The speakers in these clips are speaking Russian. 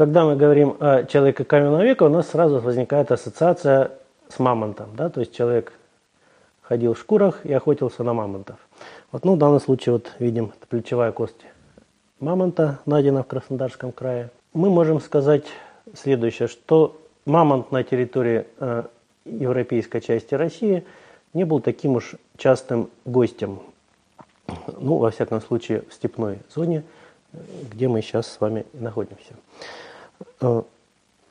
когда мы говорим о человеке каменного века, у нас сразу возникает ассоциация с мамонтом. Да? То есть человек ходил в шкурах и охотился на мамонтов. Вот, ну, в данном случае вот видим плечевая кость мамонта, найдена в Краснодарском крае. Мы можем сказать следующее, что мамонт на территории э, европейской части России не был таким уж частым гостем. Ну, во всяком случае, в степной зоне, где мы сейчас с вами находимся. Э,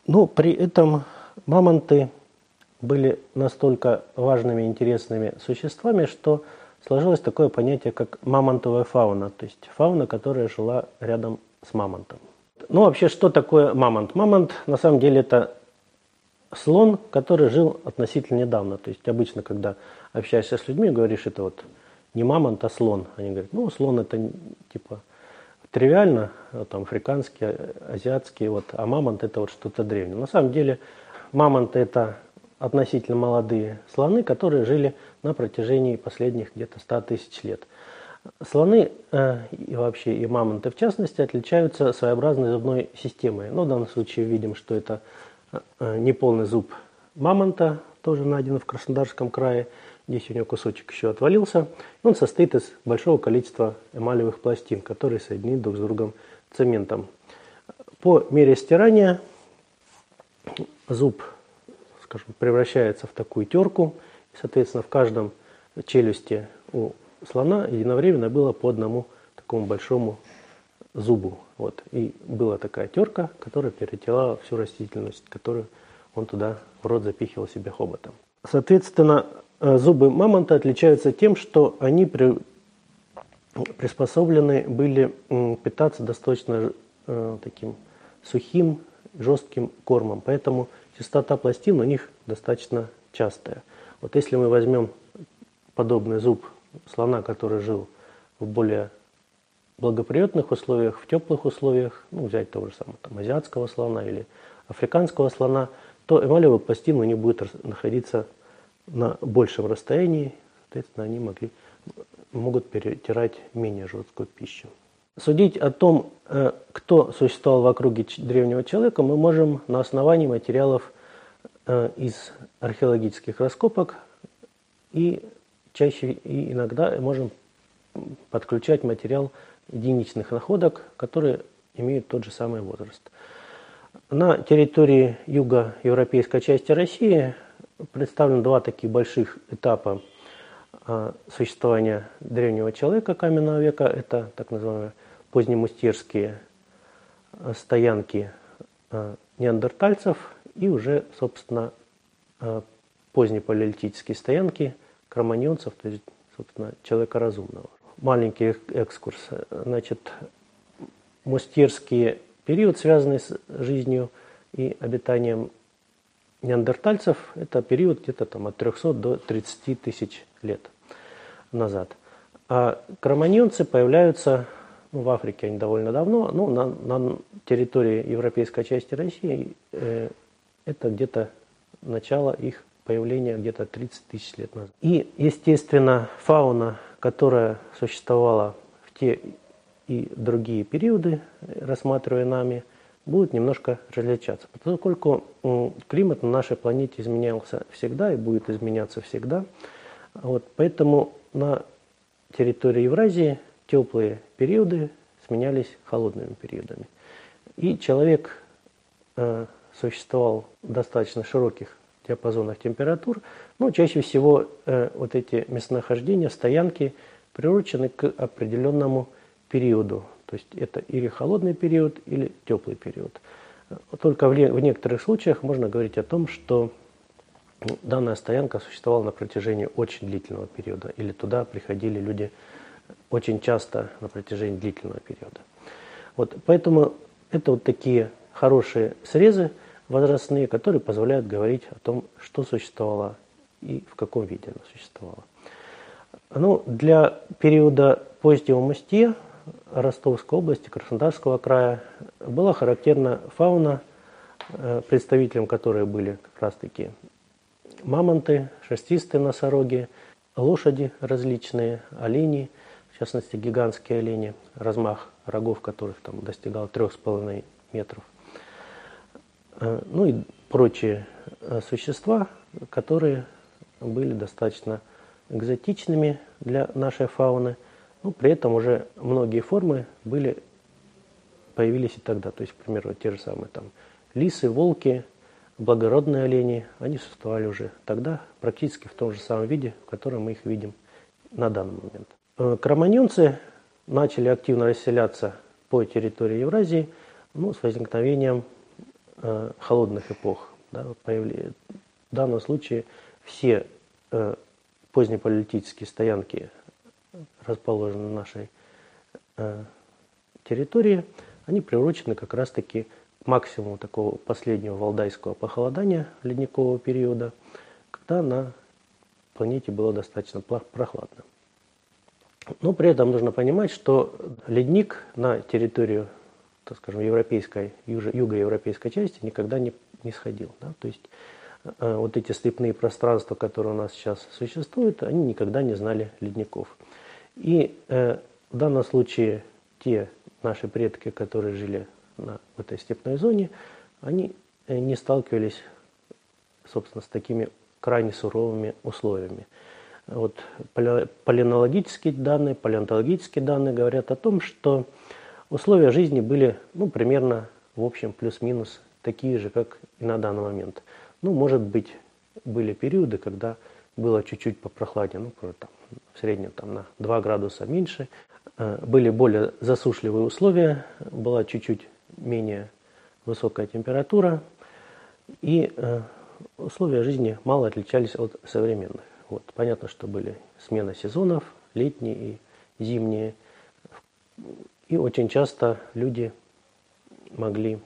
но при этом мамонты были настолько важными и интересными существами, что сложилось такое понятие, как мамонтовая фауна, то есть фауна, которая жила рядом с мамонтом. Ну, вообще, что такое мамонт? Мамонт, на самом деле, это слон, который жил относительно недавно. То есть, обычно, когда общаешься с людьми, говоришь, это вот не мамонт, а слон. Они говорят, ну, слон это типа тривиально, там, африканский, азиатский, вот, а мамонт это вот что-то древнее. На самом деле, мамонт это относительно молодые слоны, которые жили на протяжении последних где-то 100 тысяч лет. Слоны э, и вообще и мамонты в частности отличаются своеобразной зубной системой. Но в данном случае видим, что это э, неполный зуб мамонта, тоже найден в Краснодарском крае. Здесь у него кусочек еще отвалился. Он состоит из большого количества эмалевых пластин, которые соединены друг с другом цементом. По мере стирания зуб скажем, превращается в такую терку. Соответственно, в каждом челюсти у слона единовременно было по одному такому большому зубу. Вот. И была такая терка, которая перетирала всю растительность, которую он туда в рот запихивал себе хоботом. Соответственно, э, зубы мамонта отличаются тем, что они приспособлены были питаться достаточно э, таким сухим, жестким кормом. Поэтому частота пластин у них достаточно частая. Вот если мы возьмем подобный зуб слона, который жил в более благоприятных условиях, в теплых условиях, ну, взять того же самого там, азиатского слона или африканского слона, то эмалевые пластины у них будут находиться на большем расстоянии, соответственно, они могли, могут перетирать менее жесткую пищу. Судить о том, э, кто существовал в округе древнего человека, мы можем на основании материалов э, из археологических раскопок и чаще и иногда можем подключать материал единичных находок, которые имеют тот же самый возраст. На территории юго-европейской части России представлены два таких больших этапа существования древнего человека каменного века. Это так называемые позднемустерские э, стоянки э, неандертальцев и уже, собственно, позднепалеолитические стоянки кроманьонцев, то есть, собственно, человека разумного. Маленький экскурс. Значит, мустерский период, связанный с жизнью и обитанием неандертальцев, это период где-то там от 300 до 30 тысяч лет назад. А кроманьонцы появляются ну, в Африке они довольно давно, ну, на, на территории европейской части России э, это где-то начало их появления где-то 30 тысяч лет назад. И, естественно, фауна, которая существовала в те и другие периоды, рассматривая нами, будет немножко различаться. Поскольку климат на нашей планете изменялся всегда и будет изменяться всегда, вот, поэтому на территории Евразии теплые периоды сменялись холодными периодами. И человек э, существовал в достаточно широких диапазонах температур, но чаще всего э, вот эти местонахождения, стоянки приурочены к определенному периоду. То есть это или холодный период, или теплый период. Только в, в некоторых случаях можно говорить о том, что данная стоянка существовала на протяжении очень длительного периода, или туда приходили люди очень часто на протяжении длительного периода. Вот, поэтому это вот такие хорошие срезы возрастные, которые позволяют говорить о том, что существовало и в каком виде оно существовало. Ну, для периода позднего мастье Ростовской области, Краснодарского края была характерна фауна, э, представителем которой были как раз-таки мамонты, шерстистые носороги, лошади различные, олени – в частности гигантские олени, размах рогов которых там достигал 3,5 метров. э, ну и прочие э, существа, которые были достаточно экзотичными для нашей фауны. Но при этом уже многие формы были, появились и тогда. То есть, к примеру, те же самые там лисы, волки, благородные олени, они существовали уже тогда практически в том же самом виде, в котором мы их видим на данный момент. Э, кроманьонцы начали активно расселяться по территории Евразии ну, с возникновением э, холодных эпох. Да, появли... В данном случае все э, позднепалеолитические стоянки, расположенные на нашей э, территории, они приурочены как раз-таки к максимуму такого последнего валдайского похолодания ледникового периода, когда на планете было достаточно прохладно. Но при этом нужно понимать, что ледник на территорию, так скажем, европейской, юго-европейской части никогда не, не сходил. Да? То есть э, вот эти степные пространства, которые у нас сейчас существуют, они никогда не знали ледников. И э, в данном случае те наши предки, которые жили на, в этой степной зоне, они э, не сталкивались, собственно, с такими крайне суровыми условиями. Вот палеонологические данные, палеонтологические данные говорят о том, что условия жизни были ну, примерно, в общем, плюс-минус такие же, как и на данный момент. Ну, может быть, были периоды, когда было чуть-чуть попрохладнее, ну, там, в среднем там, на 2 градуса меньше. Э, были более засушливые условия, была чуть-чуть менее высокая температура, и э, условия жизни мало отличались от современных. Вот. Понятно, что были смена сезонов, летние и зимние. И очень часто люди могли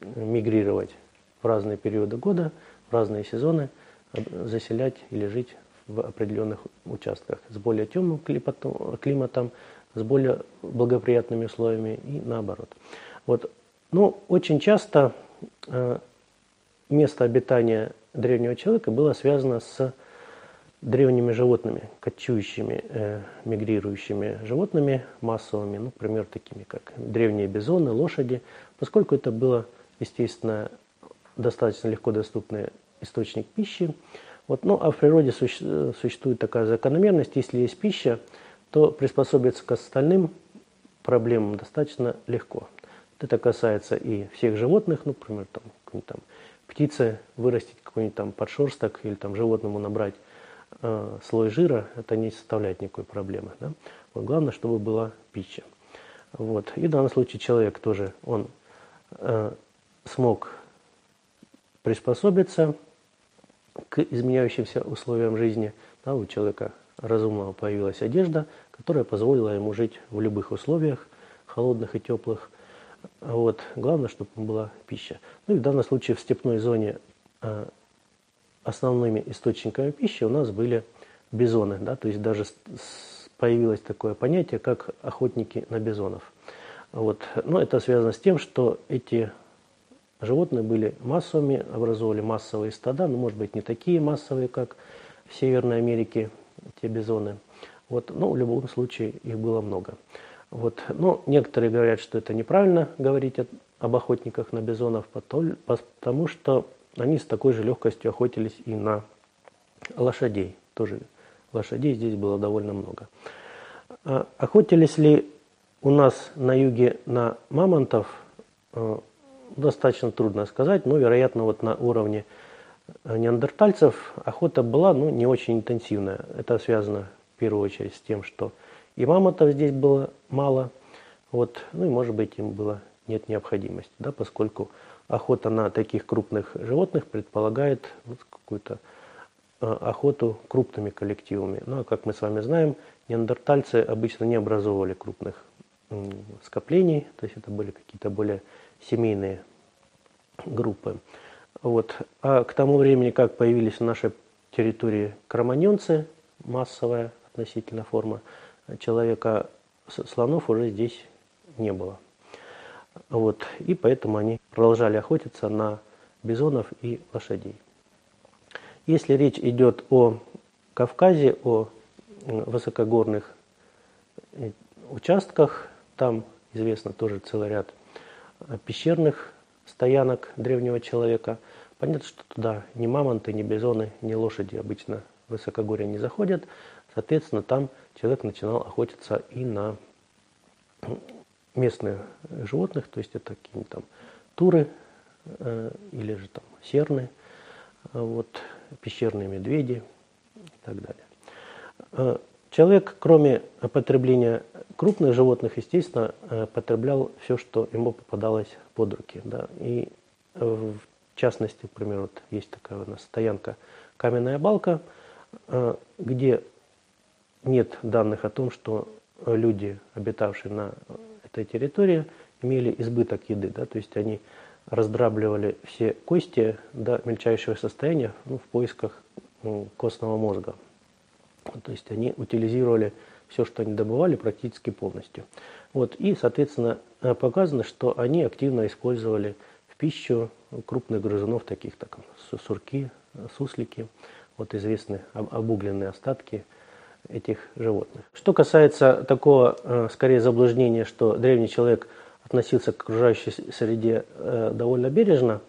мигрировать в разные периоды года, в разные сезоны, заселять или жить в определенных участках с более темным климатом, с более благоприятными условиями и наоборот. Вот. Но очень часто э, место обитания древнего человека было связано с древними животными, кочующими, э, мигрирующими животными массовыми, ну, например, такими как древние бизоны, лошади, поскольку это было, естественно, достаточно легко доступный источник пищи. Вот, ну, а в природе суще, существует такая закономерность, если есть пища, то приспособиться к остальным проблемам достаточно легко. Это касается и всех животных, ну, например, там, там птице вырастить какой-нибудь там подшерсток или там животному набрать э, слой жира, это не составляет никакой проблемы. Да? Вот главное, чтобы была пища. Вот. И в данном случае человек тоже, он э, смог приспособиться к изменяющимся условиям жизни. Да, у человека разумного появилась одежда, которая позволила ему жить в любых условиях, холодных и теплых. Вот. Главное, чтобы была пища. Ну и в данном случае в степной зоне э, основными источниками пищи у нас были бизоны, да, то есть даже появилось такое понятие, как охотники на бизонов. Вот. Но это связано с тем, что эти животные были массовыми, образовали массовые стада, но, может быть, не такие массовые, как в Северной Америке, те бизоны. Вот. Но в любом случае их было много. Вот. Но некоторые говорят, что это неправильно говорить об охотниках на бизонов, потому что они с такой же легкостью охотились и на лошадей. Тоже лошадей здесь было довольно много. А охотились ли у нас на юге на мамонтов, э, достаточно трудно сказать, но, вероятно, вот на уровне неандертальцев охота была ну, не очень интенсивная. Это связано в первую очередь с тем, что и мамонтов здесь было мало, вот, ну и, может быть, им было нет необходимости, да, поскольку охота на таких крупных животных предполагает вот какую-то э, охоту крупными коллективами. Ну а как мы с вами знаем, неандертальцы обычно не образовывали крупных скоплений, то есть это были какие-то более семейные группы. Вот. А к тому времени, как появились на нашей территории кроманьонцы, массовая относительно форма человека, слонов уже здесь не было. Вот. И поэтому они продолжали охотиться на бизонов и лошадей. Если речь идет о Кавказе, о высокогорных э, участках, там известно тоже целый ряд э, пещерных стоянок древнего человека. Понятно, что туда ни мамонты, ни бизоны, ни лошади обычно в высокогорье не заходят. Соответственно, там человек начинал охотиться и на местных животных, то есть это какие-нибудь там туры э, или же там серны, вот, пещерные медведи и так далее. Э, человек, кроме потребления крупных животных, естественно, э, потреблял все, что ему попадалось под руки. Да? И э, в частности, например, вот есть такая у нас стоянка «Каменная балка», где нет данных о том, что люди, обитавшие на этой территории, имели избыток еды. Да? То есть они раздрабливали все кости до мельчайшего состояния ну, в поисках костного мозга. То есть они утилизировали все, что они добывали, практически полностью. Вот, и, соответственно, э, показано, что они активно использовали в пищу крупных грызунов, таких как сурки, суслики, вот известны обугленные остатки этих животных. Что касается такого, э, скорее, заблуждения, что древний человек относился к окружающей среде э, довольно бережно,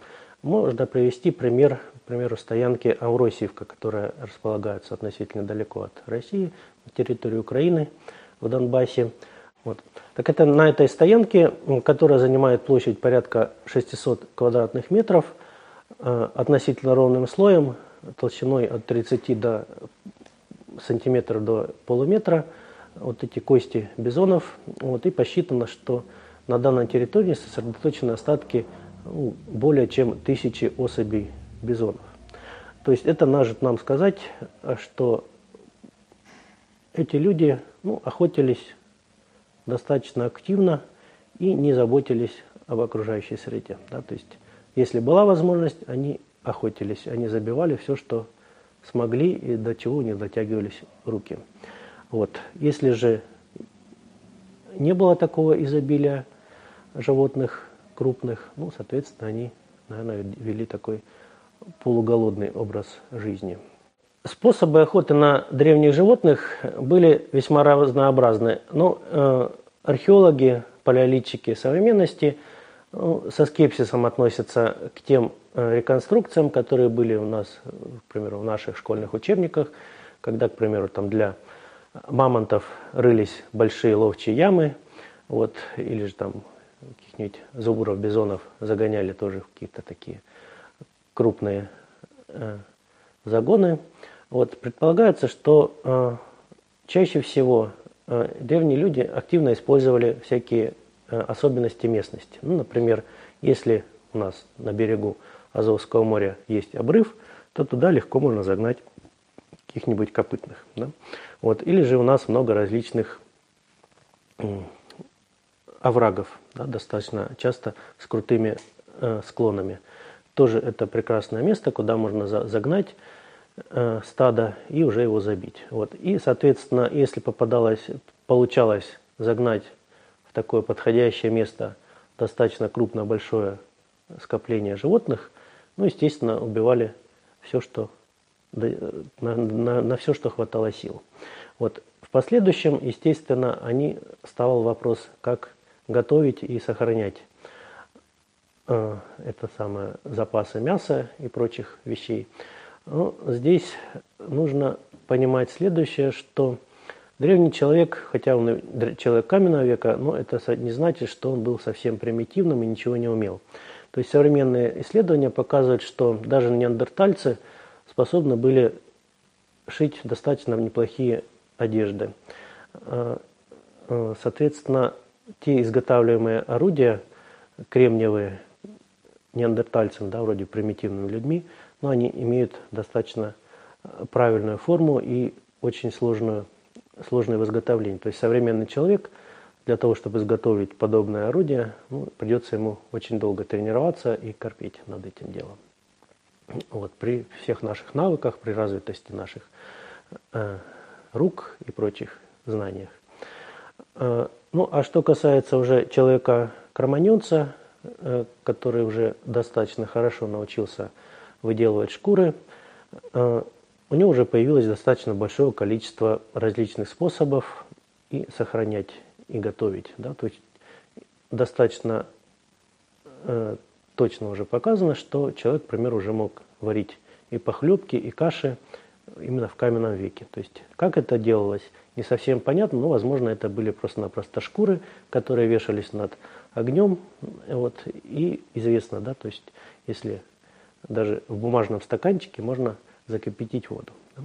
можно привести пример примеру, стоянки Авросиевка, которая располагается относительно далеко от России, на территории Украины, в Донбассе. Вот. Так это на этой стоянке, которая занимает площадь порядка 600 квадратных метров, э, относительно ровным слоем, толщиной от 30 до сантиметров до полуметра, вот эти кости бизонов, вот, и посчитано, что на данной территории сосредоточены остатки ну, более чем тысячи особей бизонов. То есть это может нам сказать, что эти люди ну, охотились достаточно активно и не заботились об окружающей среде. Да? То есть если была возможность, они охотились, они забивали все, что смогли и до чего них дотягивались руки. Вот. Если же не было такого изобилия животных крупных, ну, соответственно, они, наверное, вели такой полуголодный образ жизни. Способы охоты на древних животных были весьма разнообразны. Но э, археологи, палеолитчики современности ну, со скепсисом относятся к тем реконструкциям, которые были у нас, к примеру, в наших школьных учебниках, когда, к примеру, там для мамонтов рылись большие ловчие ямы, вот, или же там каких-нибудь зубров, бизонов загоняли тоже в какие-то такие крупные э, загоны. Вот, предполагается, что э, чаще всего э, древние люди активно использовали всякие э, особенности местности. Ну, например, если у нас на берегу Азовского моря есть обрыв, то туда легко можно загнать каких-нибудь копытных. Да? Вот. Или же у нас много различных оврагов, да, достаточно часто с крутыми э, склонами. Тоже это прекрасное место, куда можно загнать э, стадо и уже его забить. Вот. И, соответственно, если попадалось, получалось загнать в такое подходящее место достаточно крупное, большое скопление животных, ну, естественно, убивали все, что, на, на, на все, что хватало сил. Вот. В последующем, естественно, они вставал вопрос, как готовить и сохранять Э, это самое запасы мяса и прочих вещей. Но ну, здесь нужно понимать следующее, что древний человек, хотя он человек каменного века, но это не значит, что он был совсем примитивным и ничего не умел. То есть современные исследования показывают, что даже неандертальцы способны были шить достаточно неплохие одежды. Э, э, соответственно, те изготавливаемые орудия кремниевые, неандертальцам, да, вроде примитивными людьми, но они имеют достаточно э, правильную форму и очень сложную, сложное в изготовлении. То есть современный человек для того, чтобы изготовить подобное орудие, ну, придется ему очень долго тренироваться и корпеть над этим делом. Вот, при всех наших навыках, при развитости наших э, рук и прочих знаниях. Э, ну, а что касается уже человека-кроманьонца, Э, который уже достаточно хорошо научился выделывать шкуры, э, у него уже появилось достаточно большое количество различных способов и сохранять, и готовить. Да? То есть достаточно э, точно уже показано, что человек, к примеру, уже мог варить и похлебки, и каши именно в каменном веке. То есть как это делалось, не совсем понятно, но, возможно, это были просто-напросто шкуры, которые вешались над огнем. Вот, и известно, да, то есть если даже в бумажном стаканчике можно закипятить воду. Да.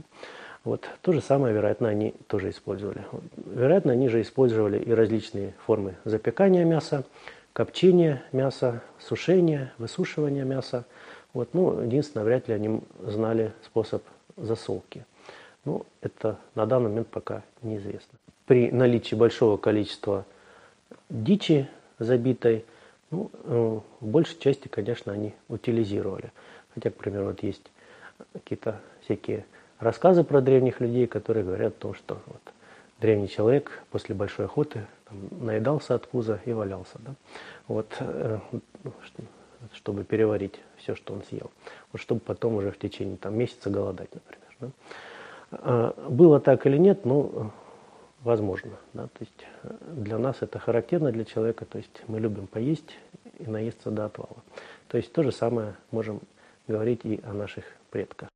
Вот, то же самое, вероятно, они тоже использовали. Вероятно, они же использовали и различные формы запекания мяса, копчения мяса, сушения, высушивания мяса. Вот, ну, единственное, вряд ли они знали способ засолки. Ну, это на данный момент пока неизвестно. При наличии большого количества дичи забитой, ну, э, в большей части, конечно, они утилизировали. Хотя, к примеру, вот есть какие-то всякие рассказы про древних людей, которые говорят о том, что вот, древний человек после большой охоты там, наедался от пуза и валялся. Да? Вот, э, чтобы переварить все, что он съел. Вот чтобы потом уже в течение там, месяца голодать, например. Да? А, было так или нет, ну, возможно. Да? То есть э, для нас это характерно для человека, то есть мы любим поесть и наесться до отвала. То есть то же самое можем говорить и о наших предках.